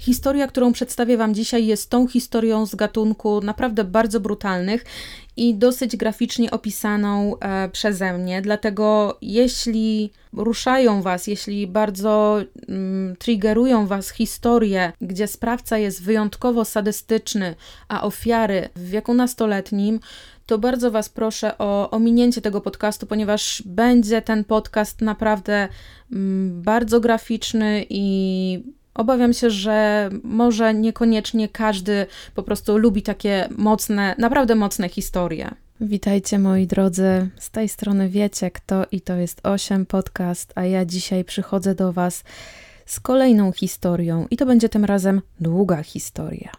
historia, którą przedstawię Wam dzisiaj, jest tą historią z gatunku naprawdę bardzo brutalnych i dosyć graficznie opisaną e, przeze mnie. Dlatego, jeśli ruszają Was, jeśli bardzo mm, triggerują Was historie, gdzie sprawca jest wyjątkowo sadystyczny, a ofiary w wieku nastoletnim, to bardzo Was proszę o ominięcie tego podcastu, ponieważ będzie ten podcast naprawdę mm, bardzo graficzny i Obawiam się, że może niekoniecznie każdy po prostu lubi takie mocne, naprawdę mocne historie. Witajcie moi drodzy, z tej strony wiecie kto i to jest 8 podcast, a ja dzisiaj przychodzę do Was z kolejną historią i to będzie tym razem długa historia.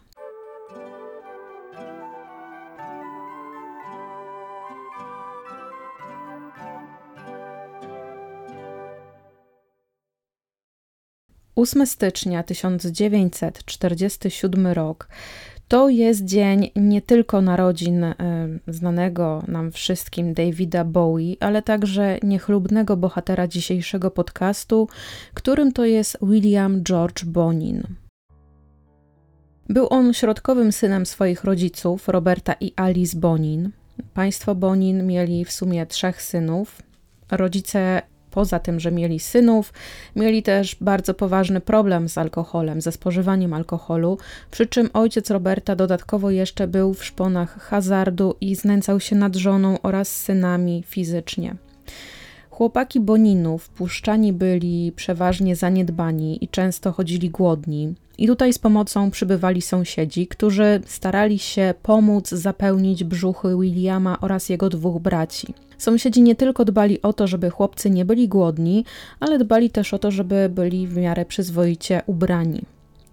Ósmy stycznia 1947 rok to jest dzień nie tylko narodzin e, znanego nam wszystkim Davida Bowie, ale także niechlubnego bohatera dzisiejszego podcastu, którym to jest William George Bonin. Był on środkowym synem swoich rodziców, Roberta i Alice Bonin. Państwo Bonin mieli w sumie trzech synów. Rodzice Poza tym, że mieli synów, mieli też bardzo poważny problem z alkoholem, ze spożywaniem alkoholu, przy czym ojciec Roberta dodatkowo jeszcze był w szponach hazardu i znęcał się nad żoną oraz synami fizycznie. Chłopaki Boninów puszczani byli przeważnie zaniedbani i często chodzili głodni. I tutaj z pomocą przybywali sąsiedzi, którzy starali się pomóc zapełnić brzuchy Williama oraz jego dwóch braci. Sąsiedzi nie tylko dbali o to, żeby chłopcy nie byli głodni, ale dbali też o to, żeby byli w miarę przyzwoicie ubrani.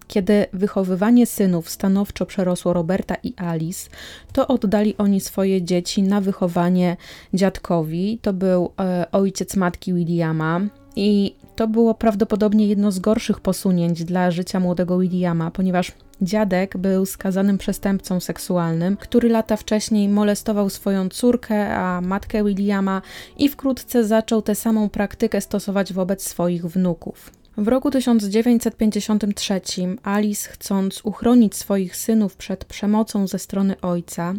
Kiedy wychowywanie synów stanowczo przerosło Roberta i Alice, to oddali oni swoje dzieci na wychowanie dziadkowi. To był e, ojciec matki Williama. I to było prawdopodobnie jedno z gorszych posunięć dla życia młodego Williama, ponieważ dziadek był skazanym przestępcą seksualnym, który lata wcześniej molestował swoją córkę, a matkę Williama i wkrótce zaczął tę samą praktykę stosować wobec swoich wnuków. W roku 1953 Alice, chcąc uchronić swoich synów przed przemocą ze strony ojca,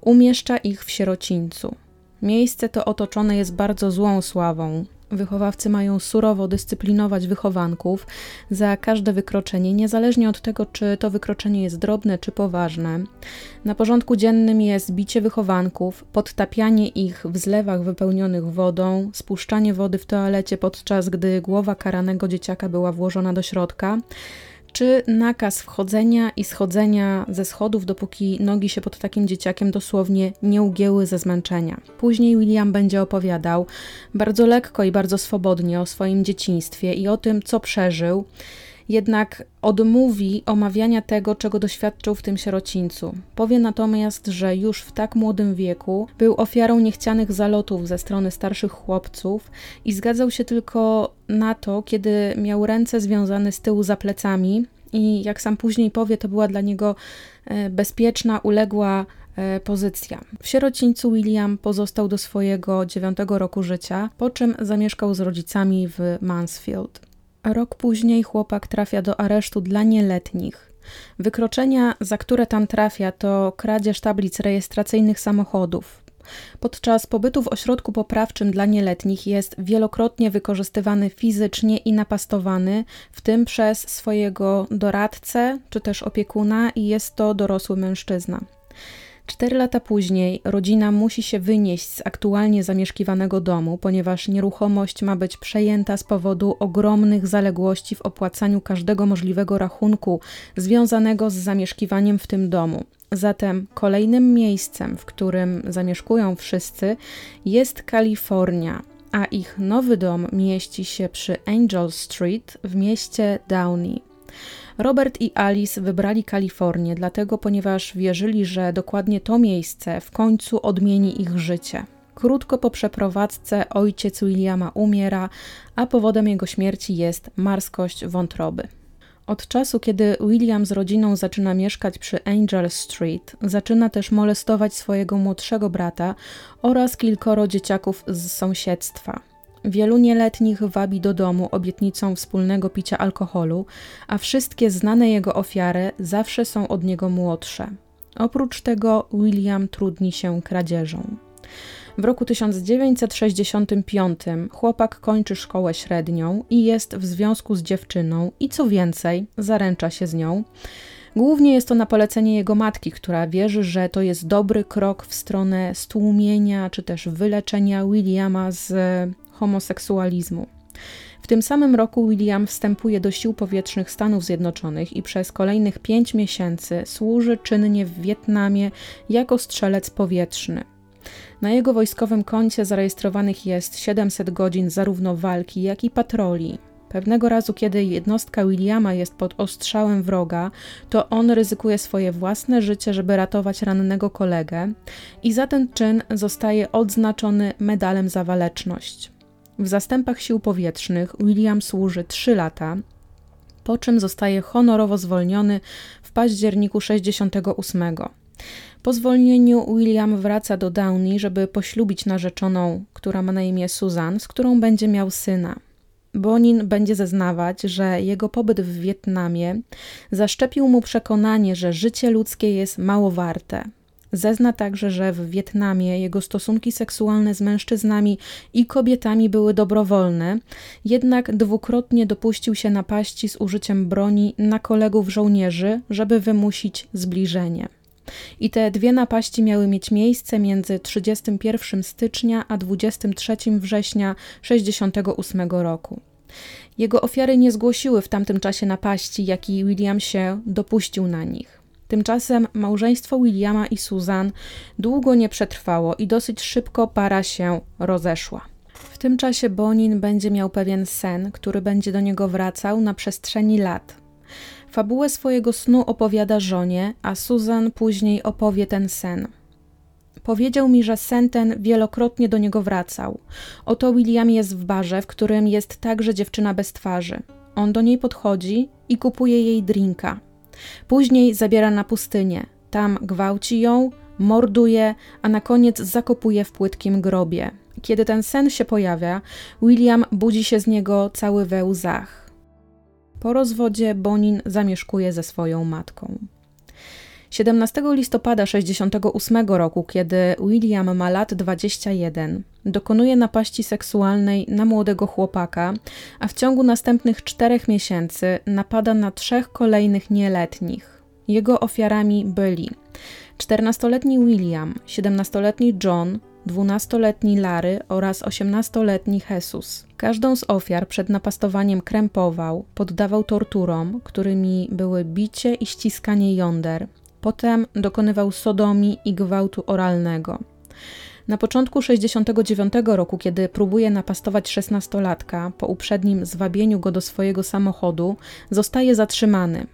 umieszcza ich w sierocińcu. Miejsce to otoczone jest bardzo złą sławą. Wychowawcy mają surowo dyscyplinować wychowanków za każde wykroczenie, niezależnie od tego, czy to wykroczenie jest drobne czy poważne. Na porządku dziennym jest bicie wychowanków, podtapianie ich w zlewach wypełnionych wodą, spuszczanie wody w toalecie podczas gdy głowa karanego dzieciaka była włożona do środka, czy nakaz wchodzenia i schodzenia ze schodów, dopóki nogi się pod takim dzieciakiem dosłownie nie ugięły ze zmęczenia. Później William będzie opowiadał bardzo lekko i bardzo swobodnie o swoim dzieciństwie i o tym, co przeżył jednak odmówi omawiania tego, czego doświadczył w tym sierocińcu. Powie natomiast, że już w tak młodym wieku był ofiarą niechcianych zalotów ze strony starszych chłopców i zgadzał się tylko na to, kiedy miał ręce związane z tyłu za plecami i jak sam później powie, to była dla niego e, bezpieczna, uległa e, pozycja. W sierocińcu William pozostał do swojego dziewiątego roku życia, po czym zamieszkał z rodzicami w Mansfield. Rok później chłopak trafia do aresztu dla nieletnich. Wykroczenia, za które tam trafia, to kradzież tablic rejestracyjnych samochodów. Podczas pobytu w ośrodku poprawczym dla nieletnich jest wielokrotnie wykorzystywany fizycznie i napastowany, w tym przez swojego doradcę czy też opiekuna, i jest to dorosły mężczyzna. Cztery lata później rodzina musi się wynieść z aktualnie zamieszkiwanego domu, ponieważ nieruchomość ma być przejęta z powodu ogromnych zaległości w opłacaniu każdego możliwego rachunku związanego z zamieszkiwaniem w tym domu. Zatem kolejnym miejscem, w którym zamieszkują wszyscy, jest Kalifornia, a ich nowy dom mieści się przy Angel Street w mieście Downey. Robert i Alice wybrali Kalifornię, dlatego ponieważ wierzyli, że dokładnie to miejsce w końcu odmieni ich życie. Krótko po przeprowadzce ojciec Williama umiera, a powodem jego śmierci jest marskość wątroby. Od czasu, kiedy William z rodziną zaczyna mieszkać przy Angel Street, zaczyna też molestować swojego młodszego brata oraz kilkoro dzieciaków z sąsiedztwa. Wielu nieletnich wabi do domu obietnicą wspólnego picia alkoholu, a wszystkie znane jego ofiary zawsze są od niego młodsze. Oprócz tego William trudni się kradzieżą. W roku 1965 chłopak kończy szkołę średnią i jest w związku z dziewczyną i co więcej, zaręcza się z nią. Głównie jest to na polecenie jego matki, która wierzy, że to jest dobry krok w stronę stłumienia czy też wyleczenia Williama z homoseksualizmu. W tym samym roku William wstępuje do sił powietrznych Stanów Zjednoczonych i przez kolejnych pięć miesięcy służy czynnie w Wietnamie jako strzelec powietrzny. Na jego wojskowym koncie zarejestrowanych jest 700 godzin zarówno walki, jak i patroli. Pewnego razu, kiedy jednostka Williama jest pod ostrzałem wroga, to on ryzykuje swoje własne życie, żeby ratować rannego kolegę, i za ten czyn zostaje odznaczony medalem za waleczność. W zastępach sił powietrznych William służy 3 lata, po czym zostaje honorowo zwolniony w październiku 68. Po zwolnieniu William wraca do Downey, żeby poślubić narzeczoną, która ma na imię Susan, z którą będzie miał syna. Bonin będzie zeznawać, że jego pobyt w Wietnamie zaszczepił mu przekonanie, że życie ludzkie jest mało warte. Zezna także, że w Wietnamie jego stosunki seksualne z mężczyznami i kobietami były dobrowolne, jednak dwukrotnie dopuścił się napaści z użyciem broni na kolegów żołnierzy, żeby wymusić zbliżenie. I te dwie napaści miały mieć miejsce między 31 stycznia a 23 września 1968 roku. Jego ofiary nie zgłosiły w tamtym czasie napaści, jaki William się dopuścił na nich. Tymczasem małżeństwo Williama i Susan długo nie przetrwało i dosyć szybko para się rozeszła. W tym czasie Bonin będzie miał pewien sen, który będzie do niego wracał na przestrzeni lat. Fabułę swojego snu opowiada żonie, a Susan później opowie ten sen. Powiedział mi, że sen ten wielokrotnie do niego wracał. Oto William jest w barze, w którym jest także dziewczyna bez twarzy. On do niej podchodzi i kupuje jej drinka. Później zabiera na pustynię. Tam gwałci ją, morduje, a na koniec zakopuje w płytkim grobie. Kiedy ten sen się pojawia, William budzi się z niego cały we łzach. Po rozwodzie Bonin zamieszkuje ze swoją matką. 17 listopada 68 roku, kiedy William ma lat 21, dokonuje napaści seksualnej na młodego chłopaka, a w ciągu następnych czterech miesięcy napada na trzech kolejnych nieletnich. Jego ofiarami byli 14-letni William, 17-letni John, 12-letni Larry oraz 18-letni Jesus. Każdą z ofiar przed napastowaniem krępował, poddawał torturom, którymi były bicie i ściskanie jąder. Potem dokonywał sodomii i gwałtu oralnego. Na początku 69 roku, kiedy próbuje napastować szesnastolatka, po uprzednim zwabieniu go do swojego samochodu, zostaje zatrzymany.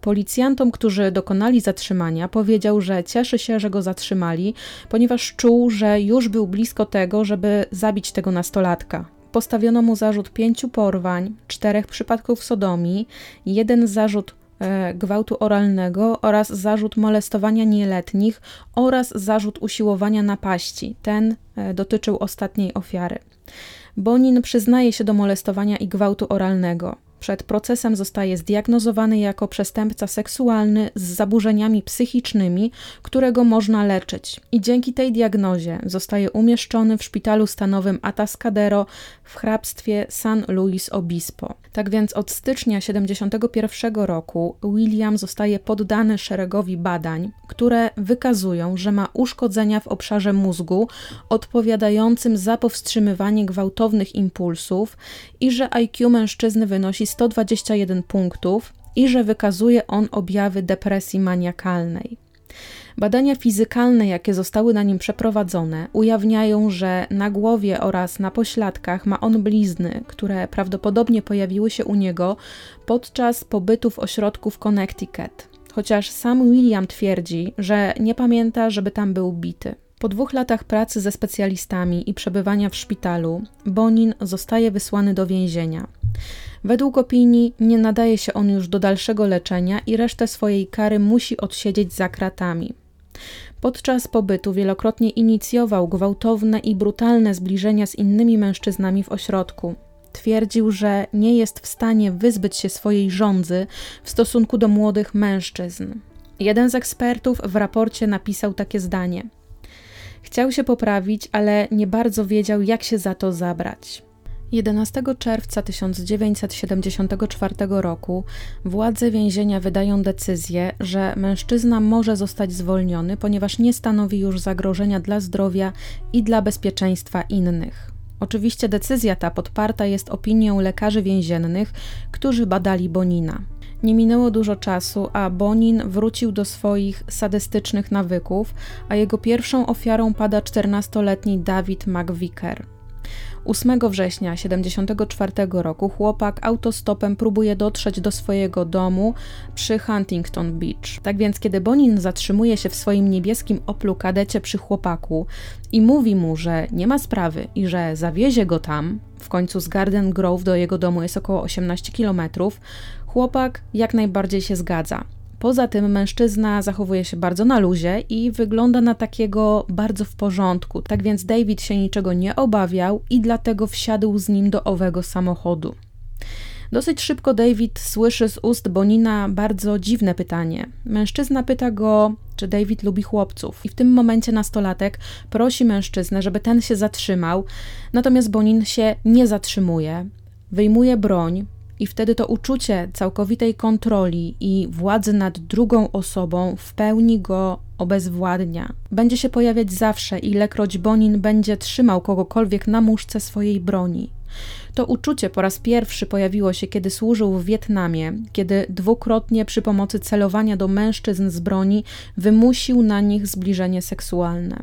Policjantom, którzy dokonali zatrzymania, powiedział, że cieszy się, że go zatrzymali, ponieważ czuł, że już był blisko tego, żeby zabić tego nastolatka. Postawiono mu zarzut pięciu porwań, czterech przypadków sodomii, jeden zarzut gwałtu oralnego oraz zarzut molestowania nieletnich oraz zarzut usiłowania napaści. Ten e, dotyczył ostatniej ofiary. Bonin przyznaje się do molestowania i gwałtu oralnego. Przed procesem zostaje zdiagnozowany jako przestępca seksualny z zaburzeniami psychicznymi, którego można leczyć. I dzięki tej diagnozie zostaje umieszczony w szpitalu stanowym Atascadero w hrabstwie San Luis Obispo. Tak więc od stycznia 1971 roku William zostaje poddany szeregowi badań, które wykazują, że ma uszkodzenia w obszarze mózgu odpowiadającym za powstrzymywanie gwałtownych impulsów i że IQ mężczyzny wynosi 121 punktów i że wykazuje on objawy depresji maniakalnej. Badania fizykalne, jakie zostały na nim przeprowadzone, ujawniają, że na głowie oraz na pośladkach ma on blizny, które prawdopodobnie pojawiły się u niego podczas pobytu w ośrodku w Connecticut. Chociaż sam William twierdzi, że nie pamięta, żeby tam był bity. Po dwóch latach pracy ze specjalistami i przebywania w szpitalu, Bonin zostaje wysłany do więzienia. Według opinii nie nadaje się on już do dalszego leczenia i resztę swojej kary musi odsiedzieć za kratami. Podczas pobytu wielokrotnie inicjował gwałtowne i brutalne zbliżenia z innymi mężczyznami w ośrodku. Twierdził, że nie jest w stanie wyzbyć się swojej żądzy w stosunku do młodych mężczyzn. Jeden z ekspertów w raporcie napisał takie zdanie: Chciał się poprawić, ale nie bardzo wiedział, jak się za to zabrać. 11 czerwca 1974 roku władze więzienia wydają decyzję, że mężczyzna może zostać zwolniony, ponieważ nie stanowi już zagrożenia dla zdrowia i dla bezpieczeństwa innych. Oczywiście decyzja ta podparta jest opinią lekarzy więziennych, którzy badali Bonina. Nie minęło dużo czasu, a Bonin wrócił do swoich sadystycznych nawyków, a jego pierwszą ofiarą pada 14-letni David McVicker. 8 września 1974 roku chłopak autostopem próbuje dotrzeć do swojego domu przy Huntington Beach. Tak więc, kiedy Bonin zatrzymuje się w swoim niebieskim Oplu kadecie przy chłopaku i mówi mu, że nie ma sprawy i że zawiezie go tam, w końcu z Garden Grove do jego domu jest około 18 km, chłopak jak najbardziej się zgadza. Poza tym mężczyzna zachowuje się bardzo na luzie i wygląda na takiego bardzo w porządku. Tak więc David się niczego nie obawiał i dlatego wsiadł z nim do owego samochodu. Dosyć szybko David słyszy z ust Bonina bardzo dziwne pytanie. Mężczyzna pyta go, czy David lubi chłopców, i w tym momencie nastolatek prosi mężczyznę, żeby ten się zatrzymał, natomiast Bonin się nie zatrzymuje. Wyjmuje broń, i wtedy to uczucie całkowitej kontroli i władzy nad drugą osobą w pełni go obezwładnia. Będzie się pojawiać zawsze, ilekroć Bonin będzie trzymał kogokolwiek na muszce swojej broni. To uczucie po raz pierwszy pojawiło się, kiedy służył w Wietnamie, kiedy dwukrotnie przy pomocy celowania do mężczyzn z broni wymusił na nich zbliżenie seksualne.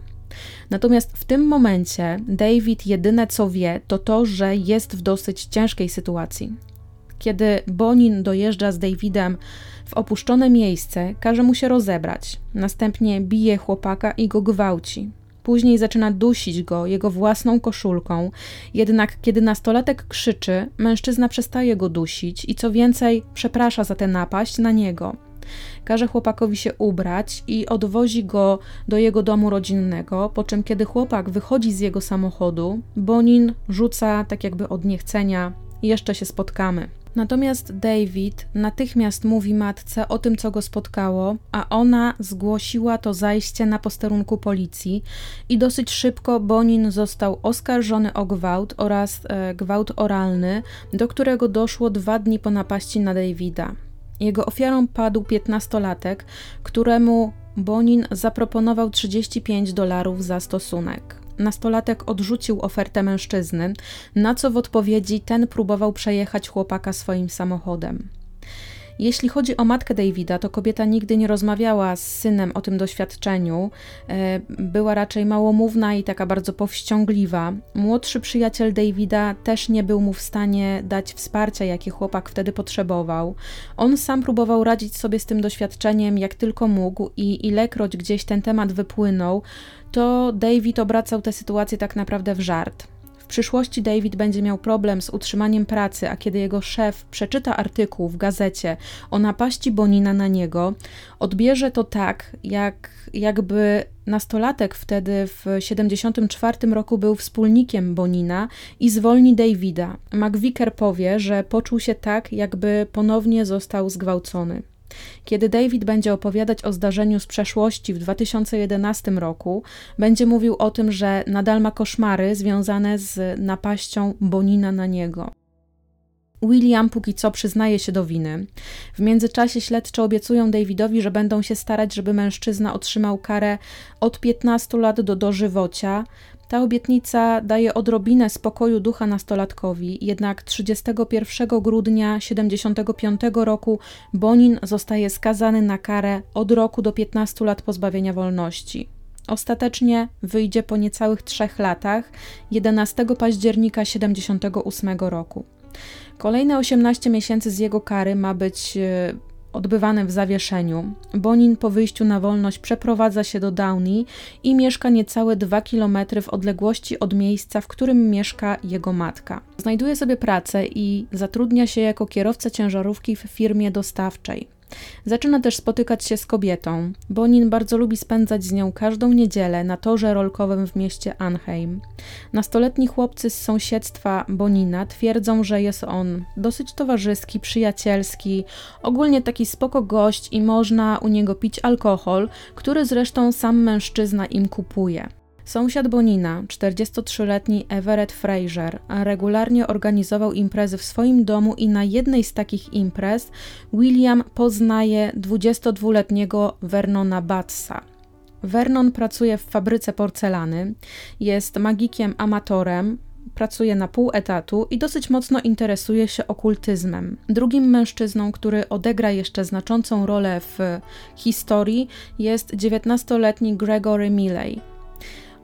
Natomiast w tym momencie David jedyne co wie, to to, że jest w dosyć ciężkiej sytuacji. Kiedy Bonin dojeżdża z Davidem w opuszczone miejsce, każe mu się rozebrać. Następnie bije chłopaka i go gwałci. Później zaczyna dusić go jego własną koszulką, jednak kiedy nastolatek krzyczy, mężczyzna przestaje go dusić i co więcej, przeprasza za tę napaść na niego. Każe chłopakowi się ubrać i odwozi go do jego domu rodzinnego, po czym kiedy chłopak wychodzi z jego samochodu, Bonin rzuca tak jakby od niechcenia: Jeszcze się spotkamy. Natomiast David natychmiast mówi matce o tym, co go spotkało, a ona zgłosiła to zajście na posterunku policji i dosyć szybko Bonin został oskarżony o gwałt oraz e, gwałt oralny, do którego doszło dwa dni po napaści na Davida. Jego ofiarą padł piętnastolatek, któremu Bonin zaproponował 35 dolarów za stosunek nastolatek odrzucił ofertę mężczyzny, na co w odpowiedzi ten próbował przejechać chłopaka swoim samochodem. Jeśli chodzi o matkę Davida, to kobieta nigdy nie rozmawiała z synem o tym doświadczeniu. E, była raczej małomówna i taka bardzo powściągliwa. Młodszy przyjaciel Davida też nie był mu w stanie dać wsparcia, jakie chłopak wtedy potrzebował. On sam próbował radzić sobie z tym doświadczeniem jak tylko mógł i ilekroć gdzieś ten temat wypłynął, to David obracał tę sytuację tak naprawdę w żart. Przyszłości David będzie miał problem z utrzymaniem pracy, a kiedy jego szef przeczyta artykuł w gazecie o napaści Bonina na niego, odbierze to tak, jak, jakby nastolatek wtedy w 1974 roku był wspólnikiem Bonina i zwolni Davida. McVicker powie, że poczuł się tak, jakby ponownie został zgwałcony. Kiedy David będzie opowiadać o zdarzeniu z przeszłości w 2011 roku, będzie mówił o tym, że nadal ma koszmary związane z napaścią Bonina na niego. William póki co przyznaje się do winy. W międzyczasie śledczy obiecują Davidowi, że będą się starać, żeby mężczyzna otrzymał karę od 15 lat do dożywocia, ta obietnica daje odrobinę spokoju ducha nastolatkowi, jednak 31 grudnia 1975 roku Bonin zostaje skazany na karę od roku do 15 lat pozbawienia wolności. Ostatecznie wyjdzie po niecałych trzech latach, 11 października 1978 roku. Kolejne 18 miesięcy z jego kary ma być e, odbywane w zawieszeniu. Bonin po wyjściu na wolność przeprowadza się do Downey i mieszka niecałe 2 km w odległości od miejsca, w którym mieszka jego matka. Znajduje sobie pracę i zatrudnia się jako kierowca ciężarówki w firmie dostawczej. Zaczyna też spotykać się z kobietą. Bonin bardzo lubi spędzać z nią każdą niedzielę na torze rolkowym w mieście Anheim. Nastoletni chłopcy z sąsiedztwa Bonina twierdzą, że jest on dosyć towarzyski, przyjacielski, ogólnie taki spoko gość i można u niego pić alkohol, który zresztą sam mężczyzna im kupuje. Sąsiad Bonina, 43-letni Everett Fraser, regularnie organizował imprezy w swoim domu i na jednej z takich imprez William poznaje 22-letniego Vernona Batsa. Vernon pracuje w fabryce porcelany, jest magikiem amatorem, pracuje na pół etatu i dosyć mocno interesuje się okultyzmem. Drugim mężczyzną, który odegra jeszcze znaczącą rolę w historii, jest 19-letni Gregory Milley.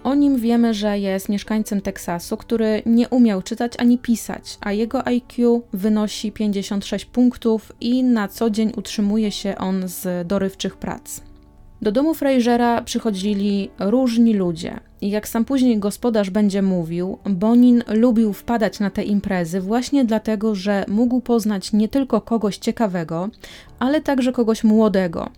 O nim wiemy, że jest mieszkańcem Teksasu, który nie umiał czytać ani pisać, a jego IQ wynosi 56 punktów i na co dzień utrzymuje się on z dorywczych prac. Do domu Frasera przychodzili różni ludzie. I jak sam później gospodarz będzie mówił, Bonin lubił wpadać na te imprezy właśnie dlatego, że mógł poznać nie tylko kogoś ciekawego, ale także kogoś młodego,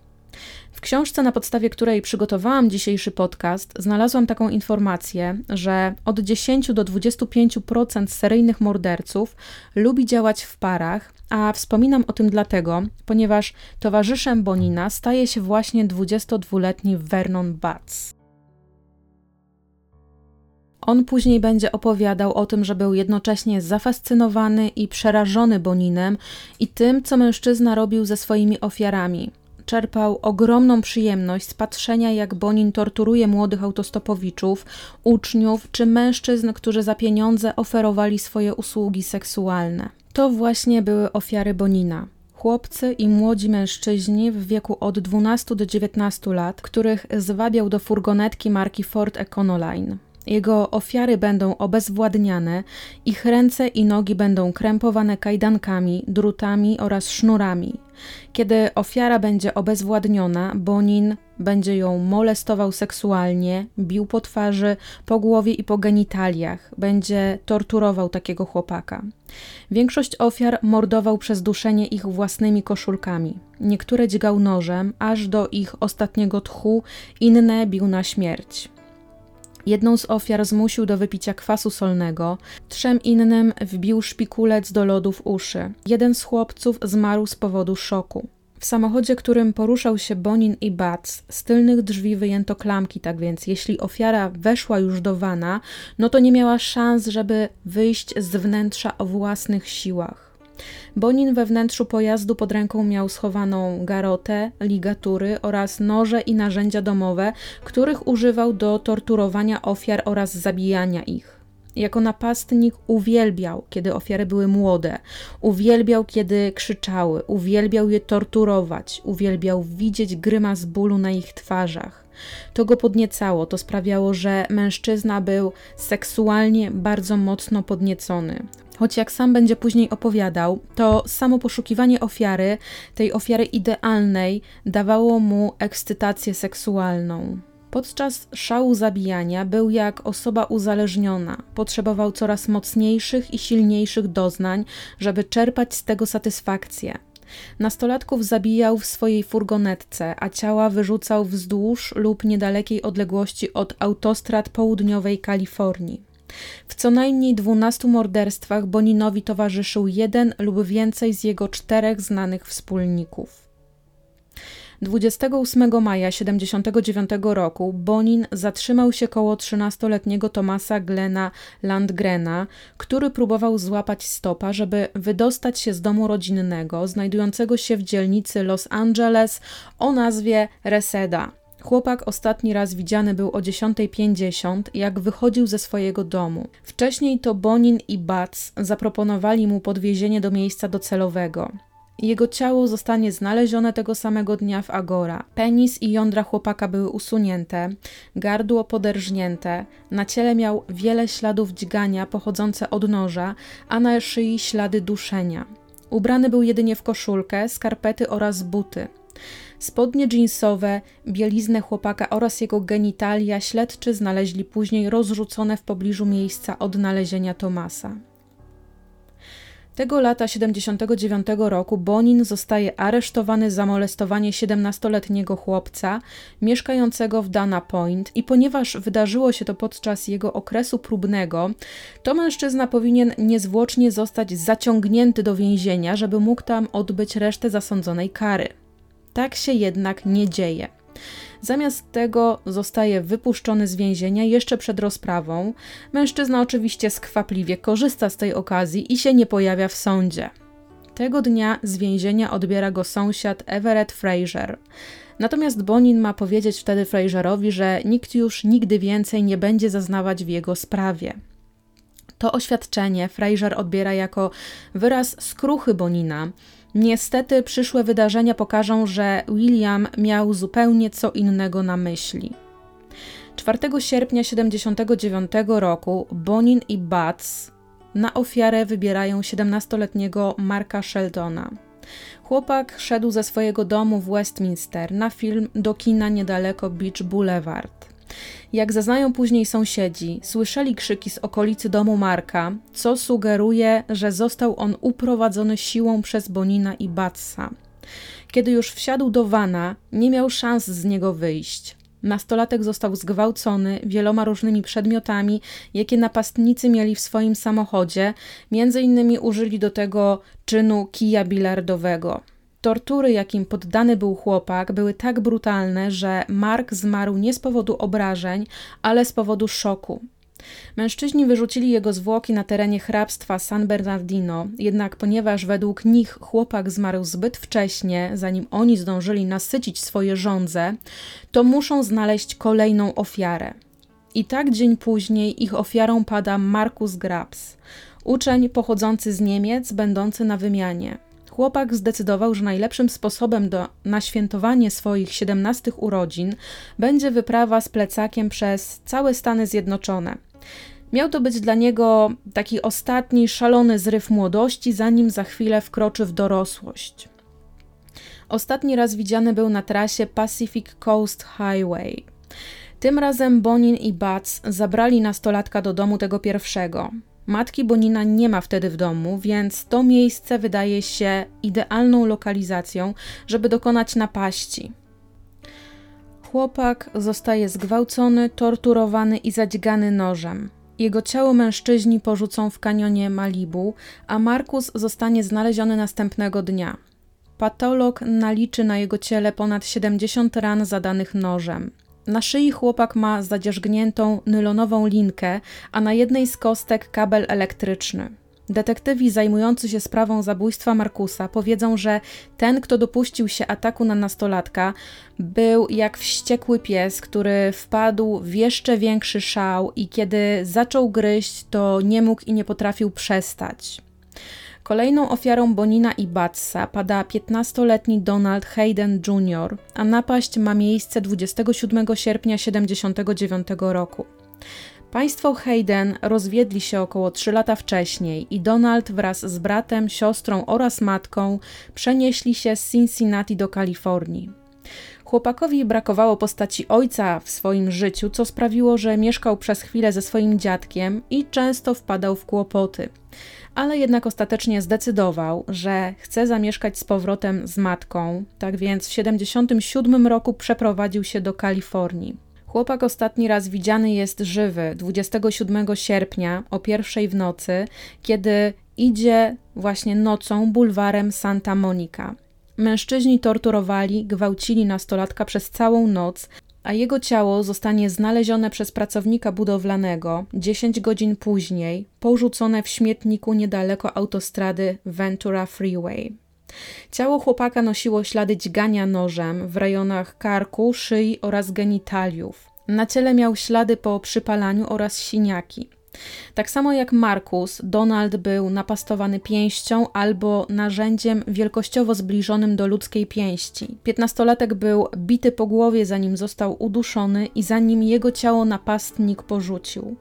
w książce, na podstawie której przygotowałam dzisiejszy podcast, znalazłam taką informację, że od 10 do 25% seryjnych morderców lubi działać w parach, a wspominam o tym dlatego, ponieważ towarzyszem Bonina staje się właśnie 22-letni Vernon Batts. On później będzie opowiadał o tym, że był jednocześnie zafascynowany i przerażony Boninem i tym, co mężczyzna robił ze swoimi ofiarami czerpał ogromną przyjemność z patrzenia, jak Bonin torturuje młodych autostopowiczów, uczniów czy mężczyzn, którzy za pieniądze oferowali swoje usługi seksualne. To właśnie były ofiary Bonina. Chłopcy i młodzi mężczyźni w wieku od 12 do 19 lat, których zwabiał do furgonetki marki Ford Econoline. Jego ofiary będą obezwładniane, ich ręce i nogi będą krępowane kajdankami, drutami oraz sznurami. Kiedy ofiara będzie obezwładniona, Bonin będzie ją molestował seksualnie, bił po twarzy, po głowie i po genitaliach, będzie torturował takiego chłopaka. Większość ofiar mordował przez duszenie ich własnymi koszulkami. Niektóre dźgał nożem, aż do ich ostatniego tchu, inne bił na śmierć. Jedną z ofiar zmusił do wypicia kwasu solnego, trzem innym wbił szpikulec do lodu w uszy. Jeden z chłopców zmarł z powodu szoku. W samochodzie, którym poruszał się Bonin i Bats, z tylnych drzwi wyjęto klamki, tak więc jeśli ofiara weszła już do wana, no to nie miała szans, żeby wyjść z wnętrza o własnych siłach. Bonin we wnętrzu pojazdu pod ręką miał schowaną garotę, ligatury oraz noże i narzędzia domowe, których używał do torturowania ofiar oraz zabijania ich. Jako napastnik uwielbiał, kiedy ofiary były młode, uwielbiał, kiedy krzyczały, uwielbiał je torturować, uwielbiał widzieć grymas bólu na ich twarzach. To go podniecało, to sprawiało, że mężczyzna był seksualnie bardzo mocno podniecony choć jak sam będzie później opowiadał, to samo poszukiwanie ofiary, tej ofiary idealnej, dawało mu ekscytację seksualną. Podczas szału zabijania był jak osoba uzależniona, potrzebował coraz mocniejszych i silniejszych doznań, żeby czerpać z tego satysfakcję. Nastolatków zabijał w swojej furgonetce, a ciała wyrzucał wzdłuż lub niedalekiej odległości od autostrad południowej Kalifornii. W co najmniej dwunastu morderstwach Boninowi towarzyszył jeden lub więcej z jego czterech znanych wspólników. 28 maja 1979 roku Bonin zatrzymał się koło 13-letniego Tomasa Glena Landgrena, który próbował złapać stopa, żeby wydostać się z domu rodzinnego znajdującego się w dzielnicy Los Angeles o nazwie Reseda. Chłopak ostatni raz widziany był o 10.50, jak wychodził ze swojego domu. Wcześniej to Bonin i Bats zaproponowali mu podwiezienie do miejsca docelowego. Jego ciało zostanie znalezione tego samego dnia w Agora. Penis i jądra chłopaka były usunięte, gardło poderżnięte, na ciele miał wiele śladów dźgania pochodzące od noża, a na szyi ślady duszenia. Ubrany był jedynie w koszulkę, skarpety oraz buty. Spodnie jeansowe, bieliznę chłopaka oraz jego genitalia śledczy znaleźli później rozrzucone w pobliżu miejsca odnalezienia Tomasa. Tego lata 79 roku Bonin zostaje aresztowany za molestowanie 17-letniego chłopca mieszkającego w Dana Point i ponieważ wydarzyło się to podczas jego okresu próbnego, to mężczyzna powinien niezwłocznie zostać zaciągnięty do więzienia, żeby mógł tam odbyć resztę zasądzonej kary. Tak się jednak nie dzieje. Zamiast tego zostaje wypuszczony z więzienia jeszcze przed rozprawą. Mężczyzna oczywiście skwapliwie korzysta z tej okazji i się nie pojawia w sądzie. Tego dnia z więzienia odbiera go sąsiad Everett Fraser. Natomiast Bonin ma powiedzieć wtedy Fraserowi, że nikt już nigdy więcej nie będzie zaznawać w jego sprawie. To oświadczenie Fraser odbiera jako wyraz skruchy Bonina, Niestety przyszłe wydarzenia pokażą, że William miał zupełnie co innego na myśli. 4 sierpnia 1979 roku Bonin i Butts na ofiarę wybierają 17-letniego Marka Sheldona. Chłopak szedł ze swojego domu w Westminster na film do kina niedaleko Beach Boulevard. Jak zeznają później sąsiedzi, słyszeli krzyki z okolicy domu Marka, co sugeruje, że został on uprowadzony siłą przez Bonina i Batsa. Kiedy już wsiadł do wana, nie miał szans z niego wyjść. Nastolatek został zgwałcony wieloma różnymi przedmiotami, jakie napastnicy mieli w swoim samochodzie, między innymi użyli do tego czynu kija bilardowego. Tortury, jakim poddany był chłopak, były tak brutalne, że Mark zmarł nie z powodu obrażeń, ale z powodu szoku. Mężczyźni wyrzucili jego zwłoki na terenie hrabstwa San Bernardino, jednak ponieważ według nich chłopak zmarł zbyt wcześnie, zanim oni zdążyli nasycić swoje żądze, to muszą znaleźć kolejną ofiarę. I tak dzień później ich ofiarą pada Markus Grabs, uczeń pochodzący z Niemiec, będący na wymianie. Chłopak zdecydował, że najlepszym sposobem do, na świętowanie swoich 17 urodzin będzie wyprawa z plecakiem przez całe Stany Zjednoczone. Miał to być dla niego taki ostatni szalony zryw młodości, zanim za chwilę wkroczy w dorosłość. Ostatni raz widziany był na trasie Pacific Coast Highway. Tym razem Bonin i Butts zabrali nastolatka do domu tego pierwszego. Matki Bonina nie ma wtedy w domu, więc to miejsce wydaje się idealną lokalizacją, żeby dokonać napaści. Chłopak zostaje zgwałcony, torturowany i zadźgany nożem. Jego ciało mężczyźni porzucą w kanionie Malibu, a Markus zostanie znaleziony następnego dnia. Patolog naliczy na jego ciele ponad 70 ran zadanych nożem. Na szyi chłopak ma zadzierzgniętą nylonową linkę, a na jednej z kostek kabel elektryczny. Detektywi zajmujący się sprawą zabójstwa Markusa powiedzą, że ten, kto dopuścił się ataku na nastolatka, był jak wściekły pies, który wpadł w jeszcze większy szał i kiedy zaczął gryźć, to nie mógł i nie potrafił przestać. Kolejną ofiarą Bonina i Batsa pada 15-letni Donald Hayden Jr., a napaść ma miejsce 27 sierpnia 1979 roku. Państwo Hayden rozwiedli się około 3 lata wcześniej i Donald wraz z bratem, siostrą oraz matką przenieśli się z Cincinnati do Kalifornii. Chłopakowi brakowało postaci ojca w swoim życiu, co sprawiło, że mieszkał przez chwilę ze swoim dziadkiem i często wpadał w kłopoty ale jednak ostatecznie zdecydował, że chce zamieszkać z powrotem z matką, tak więc w 1977 roku przeprowadził się do Kalifornii. Chłopak ostatni raz widziany jest żywy 27 sierpnia o pierwszej w nocy, kiedy idzie właśnie nocą bulwarem Santa Monica. Mężczyźni torturowali, gwałcili nastolatka przez całą noc, a jego ciało zostanie znalezione przez pracownika budowlanego 10 godzin później, porzucone w śmietniku niedaleko autostrady Ventura Freeway. Ciało chłopaka nosiło ślady dźgania nożem w rejonach karku, szyi oraz genitaliów. Na ciele miał ślady po przypalaniu oraz siniaki. Tak samo jak Markus, Donald był napastowany pięścią albo narzędziem wielkościowo zbliżonym do ludzkiej pięści. Piętnastolatek był bity po głowie, zanim został uduszony i zanim jego ciało napastnik porzucił.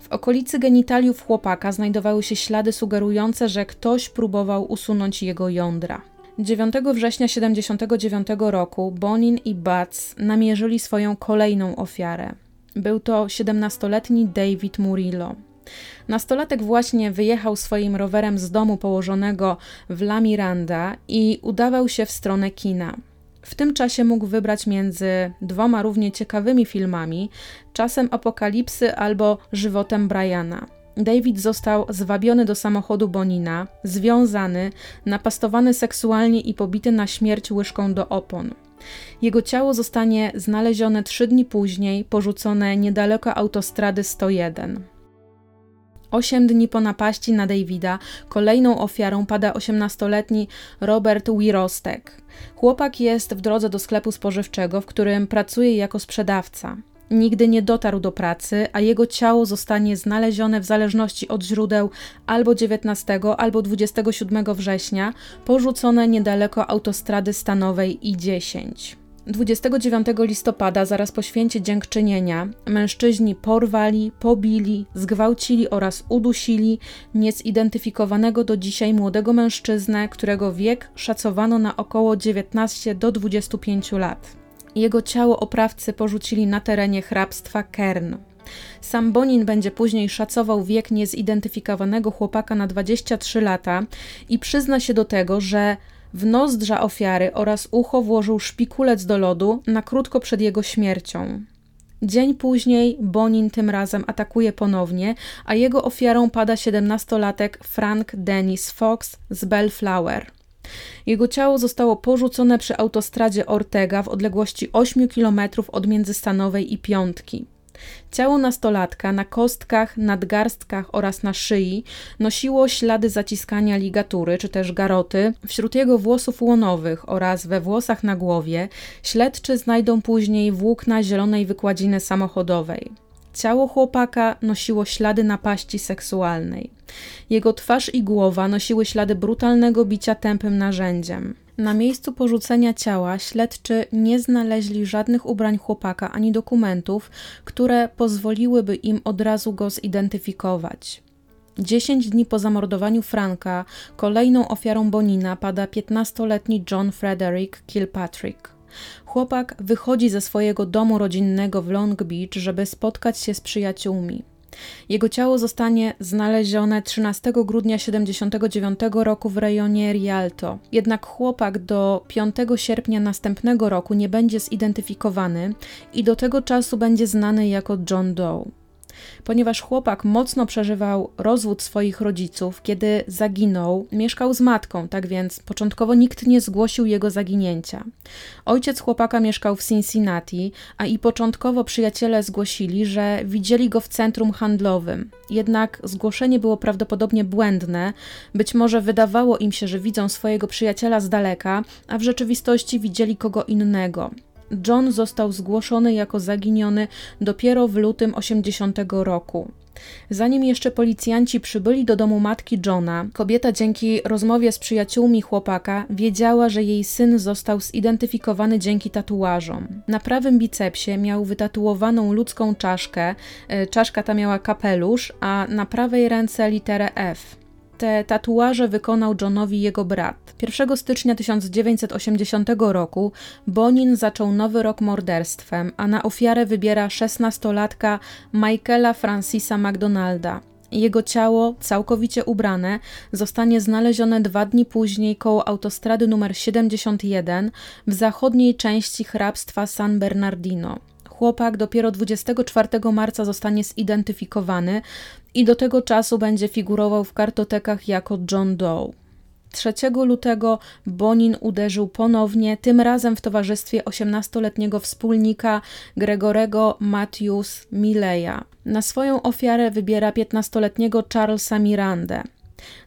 W okolicy genitaliów chłopaka znajdowały się ślady sugerujące, że ktoś próbował usunąć jego jądra. 9 września 1979 roku Bonin i Butts namierzyli swoją kolejną ofiarę. Był to 17-letni David Murillo. Nastolatek właśnie wyjechał swoim rowerem z domu położonego w La Miranda i udawał się w stronę kina. W tym czasie mógł wybrać między dwoma równie ciekawymi filmami: Czasem Apokalipsy albo Żywotem Briana. David został zwabiony do samochodu Bonina, związany, napastowany seksualnie i pobity na śmierć łyżką do opon. Jego ciało zostanie znalezione trzy dni później, porzucone niedaleko autostrady 101. Osiem dni po napaści na Davida kolejną ofiarą pada 18-letni Robert Wirostek. Chłopak jest w drodze do sklepu spożywczego, w którym pracuje jako sprzedawca. Nigdy nie dotarł do pracy, a jego ciało zostanie znalezione w zależności od źródeł albo 19 albo 27 września, porzucone niedaleko autostrady stanowej I-10. 29 listopada, zaraz po święcie dziękczynienia, mężczyźni porwali, pobili, zgwałcili oraz udusili niezidentyfikowanego do dzisiaj młodego mężczyznę, którego wiek szacowano na około 19 do 25 lat. Jego ciało oprawcy porzucili na terenie hrabstwa Kern. Sam Bonin będzie później szacował wiek niezidentyfikowanego chłopaka na 23 lata i przyzna się do tego, że w nozdrza ofiary oraz ucho włożył szpikulec do lodu na krótko przed jego śmiercią. Dzień później Bonin tym razem atakuje ponownie, a jego ofiarą pada 17-latek Frank Dennis Fox z Bellflower. Jego ciało zostało porzucone przy autostradzie Ortega w odległości 8 km od międzystanowej i piątki. Ciało nastolatka na kostkach, nadgarstkach oraz na szyi nosiło ślady zaciskania ligatury czy też garoty. Wśród jego włosów łonowych oraz we włosach na głowie śledczy znajdą później włókna zielonej wykładziny samochodowej. Ciało chłopaka nosiło ślady napaści seksualnej. Jego twarz i głowa nosiły ślady brutalnego bicia tępym narzędziem. Na miejscu porzucenia ciała śledczy nie znaleźli żadnych ubrań chłopaka ani dokumentów, które pozwoliłyby im od razu go zidentyfikować. Dziesięć dni po zamordowaniu Franka, kolejną ofiarą Bonina pada 15-letni John Frederick Kilpatrick. Chłopak wychodzi ze swojego domu rodzinnego w Long Beach, żeby spotkać się z przyjaciółmi. Jego ciało zostanie znalezione 13 grudnia 1979 roku w rejonie Rialto. Jednak chłopak do 5 sierpnia następnego roku nie będzie zidentyfikowany i do tego czasu będzie znany jako John Doe ponieważ chłopak mocno przeżywał rozwód swoich rodziców, kiedy zaginął, mieszkał z matką, tak więc początkowo nikt nie zgłosił jego zaginięcia. Ojciec chłopaka mieszkał w Cincinnati, a i początkowo przyjaciele zgłosili, że widzieli go w centrum handlowym. Jednak zgłoszenie było prawdopodobnie błędne, być może wydawało im się, że widzą swojego przyjaciela z daleka, a w rzeczywistości widzieli kogo innego. John został zgłoszony jako zaginiony dopiero w lutym 80 roku. Zanim jeszcze policjanci przybyli do domu matki Johna, kobieta dzięki rozmowie z przyjaciółmi chłopaka wiedziała, że jej syn został zidentyfikowany dzięki tatuażom. Na prawym bicepsie miał wytatuowaną ludzką czaszkę, e, czaszka ta miała kapelusz, a na prawej ręce literę F. Te tatuaże wykonał Johnowi jego brat. 1 stycznia 1980 roku Bonin zaczął nowy rok morderstwem, a na ofiarę wybiera 16-latka Michaela Francisa McDonalda. Jego ciało, całkowicie ubrane, zostanie znalezione dwa dni później koło autostrady numer 71 w zachodniej części hrabstwa San Bernardino. Chłopak dopiero 24 marca zostanie zidentyfikowany i do tego czasu będzie figurował w kartotekach jako John Doe. 3 lutego Bonin uderzył ponownie, tym razem w towarzystwie 18-letniego wspólnika Gregorego Matthews Mileya. Na swoją ofiarę wybiera 15-letniego Charlesa Mirandę.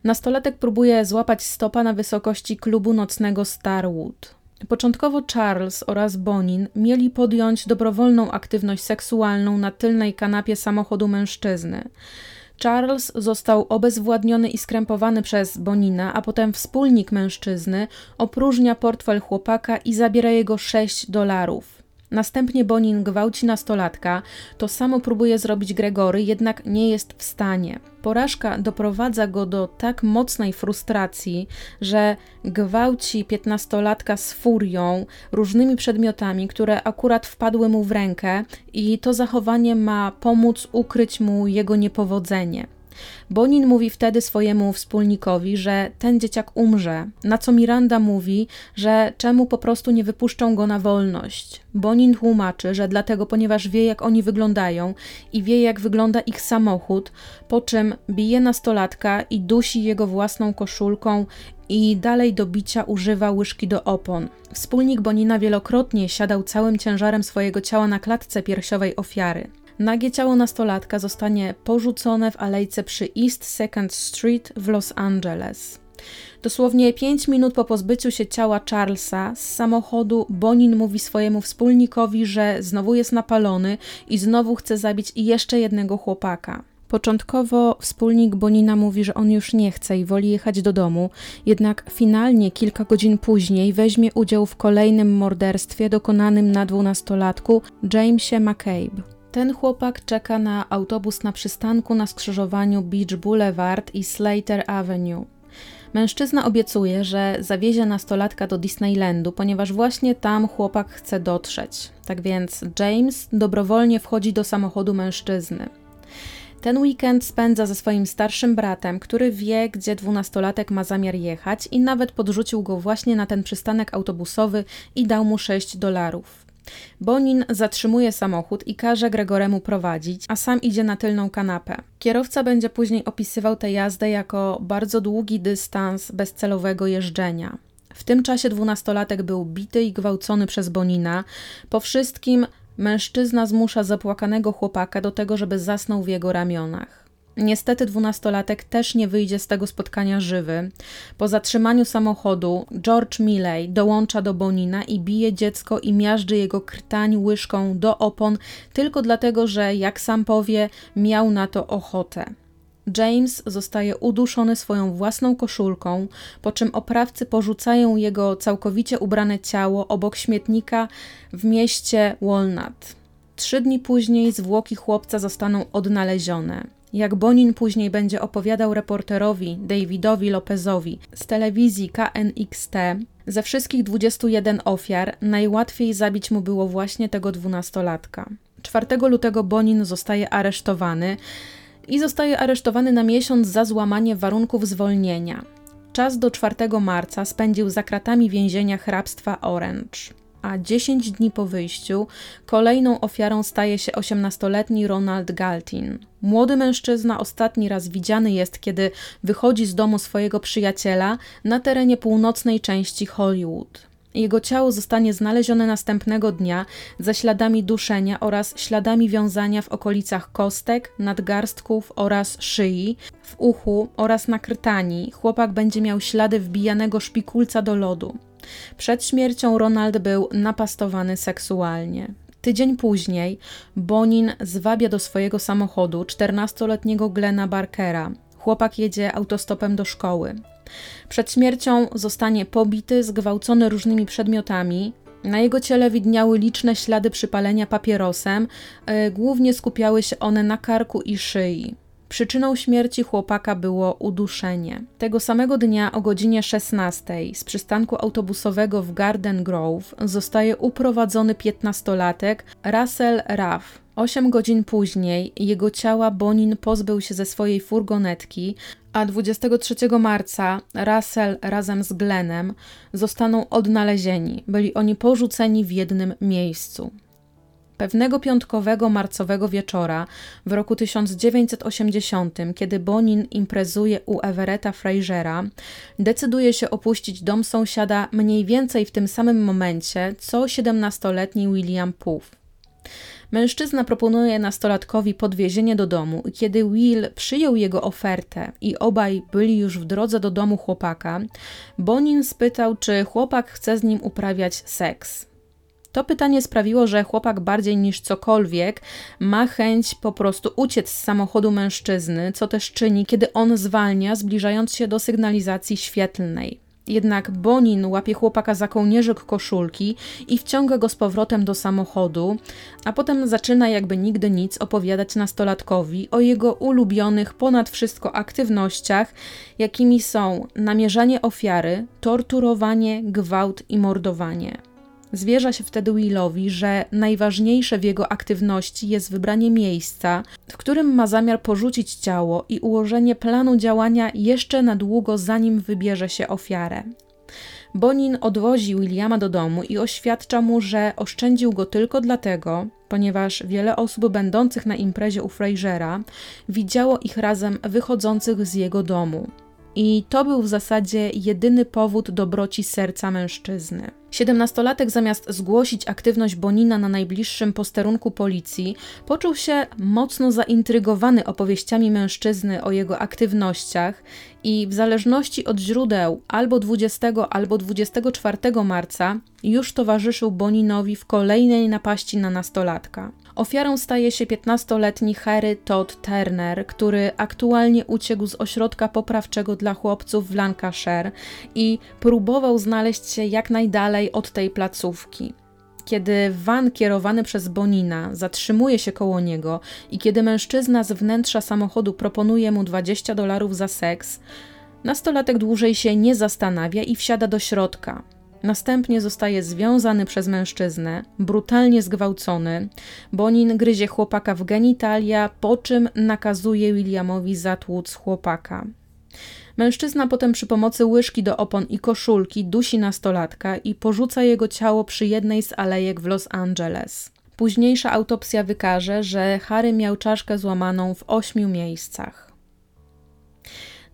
Nastolatek próbuje złapać stopa na wysokości klubu nocnego Starwood. Początkowo Charles oraz Bonin mieli podjąć dobrowolną aktywność seksualną na tylnej kanapie samochodu mężczyzny. Charles został obezwładniony i skrępowany przez Bonina, a potem wspólnik mężczyzny opróżnia portfel chłopaka i zabiera jego 6 dolarów. Następnie Bonin gwałci nastolatka, to samo próbuje zrobić Gregory, jednak nie jest w stanie. Porażka doprowadza go do tak mocnej frustracji, że gwałci piętnastolatka z furią, różnymi przedmiotami, które akurat wpadły mu w rękę, i to zachowanie ma pomóc ukryć mu jego niepowodzenie. Bonin mówi wtedy swojemu wspólnikowi, że ten dzieciak umrze, na co Miranda mówi, że czemu po prostu nie wypuszczą go na wolność. Bonin tłumaczy, że dlatego, ponieważ wie, jak oni wyglądają i wie, jak wygląda ich samochód, po czym bije nastolatka i dusi jego własną koszulką i dalej do bicia używa łyżki do opon. Wspólnik Bonina wielokrotnie siadał całym ciężarem swojego ciała na klatce piersiowej ofiary. Nagie ciało nastolatka zostanie porzucone w alejce przy East Second Street w Los Angeles. Dosłownie 5 minut po pozbyciu się ciała Charlesa z samochodu Bonin mówi swojemu wspólnikowi, że znowu jest napalony i znowu chce zabić jeszcze jednego chłopaka. Początkowo wspólnik Bonina mówi, że on już nie chce i woli jechać do domu, jednak finalnie kilka godzin później weźmie udział w kolejnym morderstwie dokonanym na dwunastolatku Jamesie McCabe. Ten chłopak czeka na autobus na przystanku na skrzyżowaniu Beach Boulevard i Slater Avenue. Mężczyzna obiecuje, że zawiezie nastolatka do Disneylandu, ponieważ właśnie tam chłopak chce dotrzeć. Tak więc James dobrowolnie wchodzi do samochodu mężczyzny. Ten weekend spędza ze swoim starszym bratem, który wie, gdzie dwunastolatek ma zamiar jechać i nawet podrzucił go właśnie na ten przystanek autobusowy i dał mu 6 dolarów. Bonin zatrzymuje samochód i każe Gregoremu prowadzić, a sam idzie na tylną kanapę. Kierowca będzie później opisywał tę jazdę jako bardzo długi dystans bezcelowego jeżdżenia. W tym czasie dwunastolatek był bity i gwałcony przez Bonina. Po wszystkim mężczyzna zmusza zapłakanego chłopaka do tego, żeby zasnął w jego ramionach. Niestety dwunastolatek też nie wyjdzie z tego spotkania żywy. Po zatrzymaniu samochodu George Milley dołącza do Bonina i bije dziecko i miażdży jego krtań łyżką do opon tylko dlatego, że jak sam powie, miał na to ochotę. James zostaje uduszony swoją własną koszulką, po czym oprawcy porzucają jego całkowicie ubrane ciało obok śmietnika w mieście Walnut. Trzy dni później zwłoki chłopca zostaną odnalezione. Jak Bonin później będzie opowiadał reporterowi Davidowi Lopezowi z telewizji KNXT, ze wszystkich 21 ofiar najłatwiej zabić mu było właśnie tego dwunastolatka. 4 lutego Bonin zostaje aresztowany i zostaje aresztowany na miesiąc za złamanie warunków zwolnienia. Czas do 4 marca spędził za kratami więzienia hrabstwa Orange a 10 dni po wyjściu kolejną ofiarą staje się 18-letni Ronald Galtin. Młody mężczyzna ostatni raz widziany jest, kiedy wychodzi z domu swojego przyjaciela na terenie północnej części Hollywood. Jego ciało zostanie znalezione następnego dnia ze śladami duszenia oraz śladami wiązania w okolicach kostek, nadgarstków oraz szyi, w uchu oraz na krtani. Chłopak będzie miał ślady wbijanego szpikulca do lodu. Przed śmiercią Ronald był napastowany seksualnie. Tydzień później Bonin zwabia do swojego samochodu 14-letniego Glena Barkera. Chłopak jedzie autostopem do szkoły. Przed śmiercią zostanie pobity, zgwałcony różnymi przedmiotami. Na jego ciele widniały liczne ślady przypalenia papierosem, yy, głównie skupiały się one na karku i szyi. Przyczyną śmierci chłopaka było uduszenie. Tego samego dnia o godzinie 16 z przystanku autobusowego w Garden Grove zostaje uprowadzony piętnastolatek Russell Ruff. Osiem godzin później jego ciała Bonin pozbył się ze swojej furgonetki, a 23 marca Russell razem z Glenem zostaną odnalezieni. Byli oni porzuceni w jednym miejscu. Pewnego piątkowego marcowego wieczora w roku 1980, kiedy Bonin imprezuje u Everetta Frasera, decyduje się opuścić dom sąsiada mniej więcej w tym samym momencie, co 17-letni William Puff. Mężczyzna proponuje nastolatkowi podwiezienie do domu i kiedy Will przyjął jego ofertę i obaj byli już w drodze do domu chłopaka, Bonin spytał, czy chłopak chce z nim uprawiać seks. To pytanie sprawiło, że chłopak bardziej niż cokolwiek ma chęć po prostu uciec z samochodu mężczyzny, co też czyni, kiedy on zwalnia, zbliżając się do sygnalizacji świetlnej. Jednak Bonin łapie chłopaka za kołnierzyk koszulki i wciąga go z powrotem do samochodu, a potem zaczyna jakby nigdy nic opowiadać nastolatkowi o jego ulubionych ponad wszystko aktywnościach, jakimi są namierzanie ofiary, torturowanie, gwałt i mordowanie. Zwierza się wtedy Willowi, że najważniejsze w jego aktywności jest wybranie miejsca, w którym ma zamiar porzucić ciało i ułożenie planu działania jeszcze na długo, zanim wybierze się ofiarę. Bonin odwozi Williama do domu i oświadcza mu, że oszczędził go tylko dlatego, ponieważ wiele osób będących na imprezie u Frasera widziało ich razem wychodzących z jego domu. I to był w zasadzie jedyny powód dobroci serca mężczyzny. Siedemnastolatek zamiast zgłosić aktywność Bonina na najbliższym posterunku policji, poczuł się mocno zaintrygowany opowieściami mężczyzny o jego aktywnościach i w zależności od źródeł albo 20 albo 24 marca już towarzyszył Boninowi w kolejnej napaści na nastolatka. Ofiarą staje się 15-letni Harry Todd Turner, który aktualnie uciekł z ośrodka poprawczego dla chłopców w Lancashire i próbował znaleźć się jak najdalej od tej placówki. Kiedy van kierowany przez Bonina zatrzymuje się koło niego i kiedy mężczyzna z wnętrza samochodu proponuje mu 20 dolarów za seks, nastolatek dłużej się nie zastanawia i wsiada do środka. Następnie zostaje związany przez mężczyznę, brutalnie zgwałcony. Bonin gryzie chłopaka w genitalia, po czym nakazuje Williamowi zatłuc chłopaka. Mężczyzna potem przy pomocy łyżki do opon i koszulki dusi nastolatka i porzuca jego ciało przy jednej z alejek w Los Angeles. Późniejsza autopsja wykaże, że Harry miał czaszkę złamaną w ośmiu miejscach.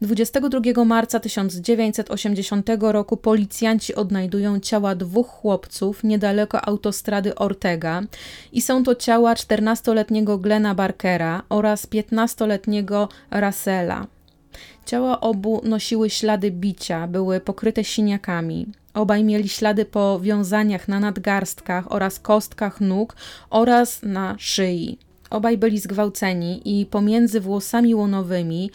22 marca 1980 roku policjanci odnajdują ciała dwóch chłopców niedaleko autostrady Ortega i są to ciała 14-letniego Glena Barkera oraz 15-letniego Russella. Ciała obu nosiły ślady bicia, były pokryte siniakami. Obaj mieli ślady po wiązaniach na nadgarstkach oraz kostkach nóg oraz na szyi. Obaj byli zgwałceni i pomiędzy włosami łonowymi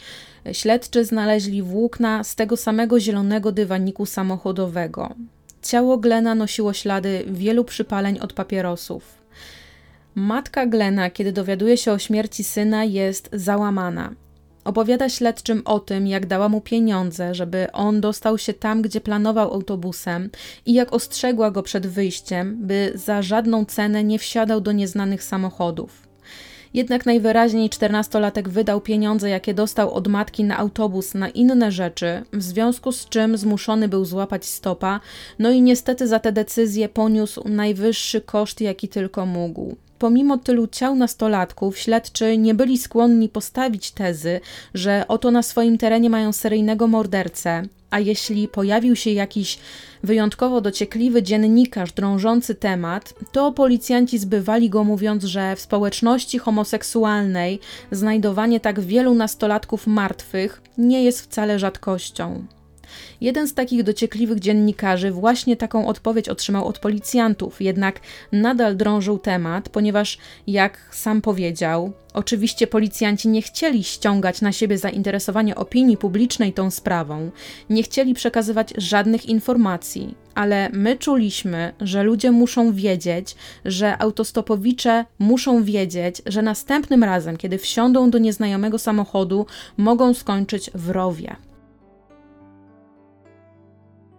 śledczy znaleźli włókna z tego samego zielonego dywaniku samochodowego. Ciało Glena nosiło ślady wielu przypaleń od papierosów. Matka Glena, kiedy dowiaduje się o śmierci syna, jest załamana. Opowiada śledczym o tym, jak dała mu pieniądze, żeby on dostał się tam, gdzie planował autobusem i jak ostrzegła go przed wyjściem, by za żadną cenę nie wsiadał do nieznanych samochodów. Jednak najwyraźniej czternastolatek wydał pieniądze, jakie dostał od matki na autobus na inne rzeczy, w związku z czym zmuszony był złapać stopa, no i niestety za tę decyzję poniósł najwyższy koszt, jaki tylko mógł. Pomimo tylu ciał nastolatków, śledczy nie byli skłonni postawić tezy, że oto na swoim terenie mają seryjnego mordercę, a jeśli pojawił się jakiś wyjątkowo dociekliwy dziennikarz drążący temat, to policjanci zbywali go mówiąc, że w społeczności homoseksualnej znajdowanie tak wielu nastolatków martwych nie jest wcale rzadkością. Jeden z takich dociekliwych dziennikarzy właśnie taką odpowiedź otrzymał od policjantów, jednak nadal drążył temat, ponieważ, jak sam powiedział, oczywiście policjanci nie chcieli ściągać na siebie zainteresowanie opinii publicznej tą sprawą, nie chcieli przekazywać żadnych informacji, ale my czuliśmy, że ludzie muszą wiedzieć, że autostopowicze muszą wiedzieć, że następnym razem, kiedy wsiądą do nieznajomego samochodu, mogą skończyć w rowie.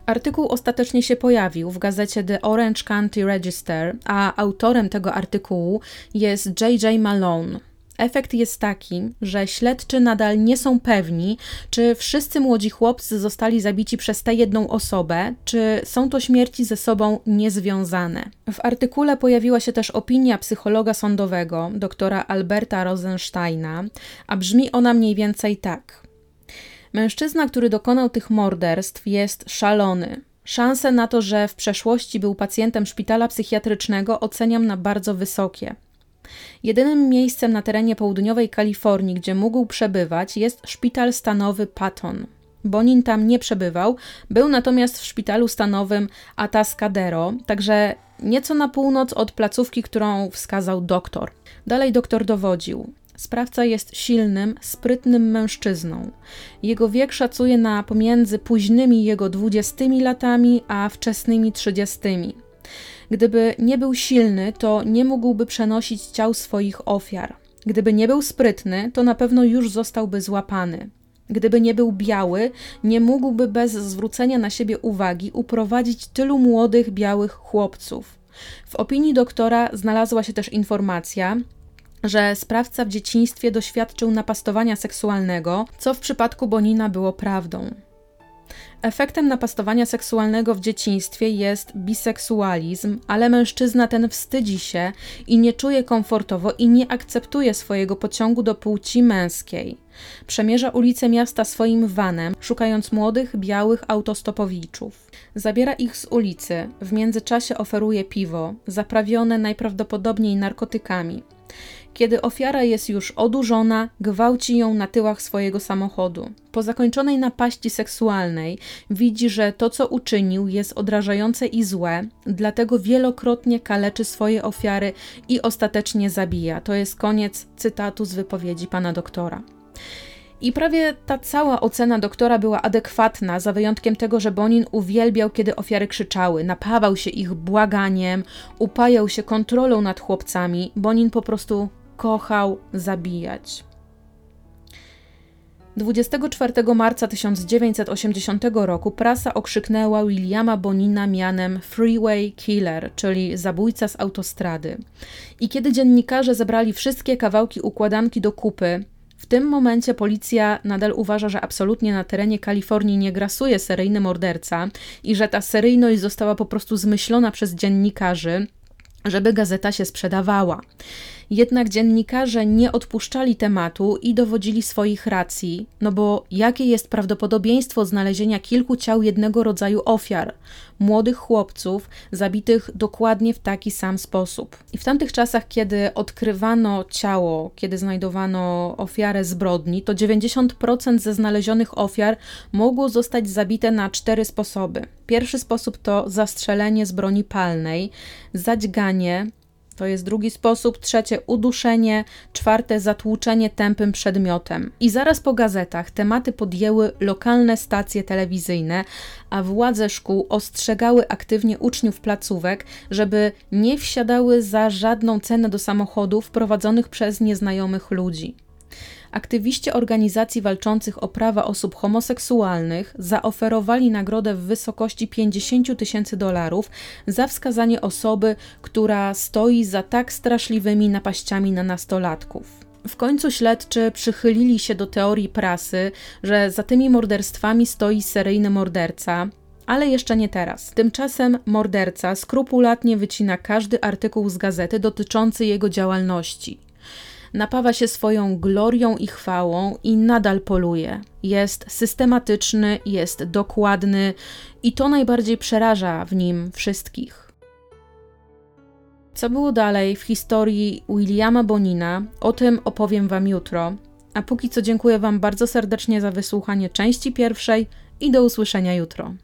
Artykuł ostatecznie się pojawił w gazecie The Orange County Register, a autorem tego artykułu jest J.J. Malone. Efekt jest taki, że śledczy nadal nie są pewni, czy wszyscy młodzi chłopcy zostali zabici przez tę jedną osobę, czy są to śmierci ze sobą niezwiązane. W artykule pojawiła się też opinia psychologa sądowego, doktora Alberta Rosensteina, a brzmi ona mniej więcej tak. Mężczyzna, który dokonał tych morderstw, jest szalony. Szanse na to, że w przeszłości był pacjentem szpitala psychiatrycznego, oceniam na bardzo wysokie. Jedynym miejscem na terenie południowej Kalifornii, gdzie mógł przebywać, jest szpital stanowy Patton. Bonin tam nie przebywał, był natomiast w szpitalu stanowym Atascadero, także nieco na północ od placówki, którą wskazał doktor. Dalej doktor dowodził. Sprawca jest silnym, sprytnym mężczyzną. Jego wiek szacuje na pomiędzy późnymi jego dwudziestymi latami a wczesnymi trzydziestymi. Gdyby nie był silny, to nie mógłby przenosić ciał swoich ofiar. Gdyby nie był sprytny, to na pewno już zostałby złapany. Gdyby nie był biały, nie mógłby bez zwrócenia na siebie uwagi uprowadzić tylu młodych białych chłopców. W opinii doktora znalazła się też informacja, że sprawca w dzieciństwie doświadczył napastowania seksualnego, co w przypadku Bonina było prawdą. Efektem napastowania seksualnego w dzieciństwie jest biseksualizm, ale mężczyzna ten wstydzi się i nie czuje komfortowo i nie akceptuje swojego pociągu do płci męskiej. Przemierza ulice miasta swoim vanem, szukając młodych, białych autostopowiczów. Zabiera ich z ulicy, w międzyczasie oferuje piwo, zaprawione najprawdopodobniej narkotykami. Kiedy ofiara jest już odurzona, gwałci ją na tyłach swojego samochodu. Po zakończonej napaści seksualnej widzi, że to, co uczynił, jest odrażające i złe, dlatego wielokrotnie kaleczy swoje ofiary i ostatecznie zabija. To jest koniec cytatu z wypowiedzi pana doktora. I prawie ta cała ocena doktora była adekwatna, za wyjątkiem tego, że Bonin uwielbiał, kiedy ofiary krzyczały, napawał się ich błaganiem, upajał się kontrolą nad chłopcami. Bonin po prostu kochał zabijać. 24 marca 1980 roku prasa okrzyknęła Williama Bonina mianem Freeway Killer, czyli zabójca z autostrady. I kiedy dziennikarze zebrali wszystkie kawałki układanki do kupy, w tym momencie policja nadal uważa, że absolutnie na terenie Kalifornii nie grasuje seryjny morderca i że ta seryjność została po prostu zmyślona przez dziennikarzy, żeby gazeta się sprzedawała. Jednak dziennikarze nie odpuszczali tematu i dowodzili swoich racji, no bo jakie jest prawdopodobieństwo znalezienia kilku ciał jednego rodzaju ofiar, młodych chłopców zabitych dokładnie w taki sam sposób. I w tamtych czasach, kiedy odkrywano ciało, kiedy znajdowano ofiarę zbrodni, to 90% ze znalezionych ofiar mogło zostać zabite na cztery sposoby. Pierwszy sposób to zastrzelenie z broni palnej, zadźganie, to jest drugi sposób. Trzecie uduszenie. Czwarte zatłuczenie tępym przedmiotem. I zaraz po gazetach tematy podjęły lokalne stacje telewizyjne, a władze szkół ostrzegały aktywnie uczniów placówek, żeby nie wsiadały za żadną cenę do samochodów prowadzonych przez nieznajomych ludzi aktywiści organizacji walczących o prawa osób homoseksualnych zaoferowali nagrodę w wysokości 50 tysięcy dolarów za wskazanie osoby, która stoi za tak straszliwymi napaściami na nastolatków. W końcu śledczy przychylili się do teorii prasy, że za tymi morderstwami stoi seryjny morderca, ale jeszcze nie teraz. Tymczasem morderca skrupulatnie wycina każdy artykuł z gazety dotyczący jego działalności napawa się swoją glorią i chwałą i nadal poluje. Jest systematyczny, jest dokładny i to najbardziej przeraża w nim wszystkich. Co było dalej w historii Williama Bonina, o tym opowiem Wam jutro. A póki co dziękuję Wam bardzo serdecznie za wysłuchanie części pierwszej i do usłyszenia jutro.